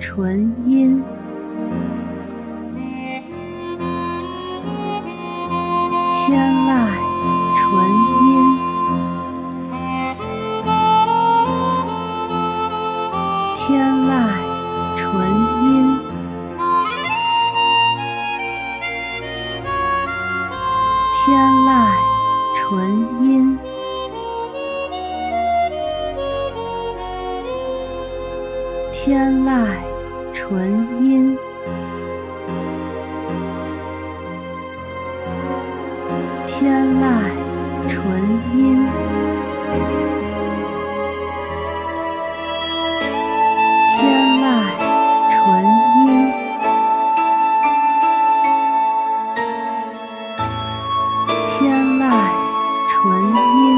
纯音，天籁纯音，天籁纯音，天籁纯音，天籁纯音，天籁纯音，天籁纯音，天籁纯音，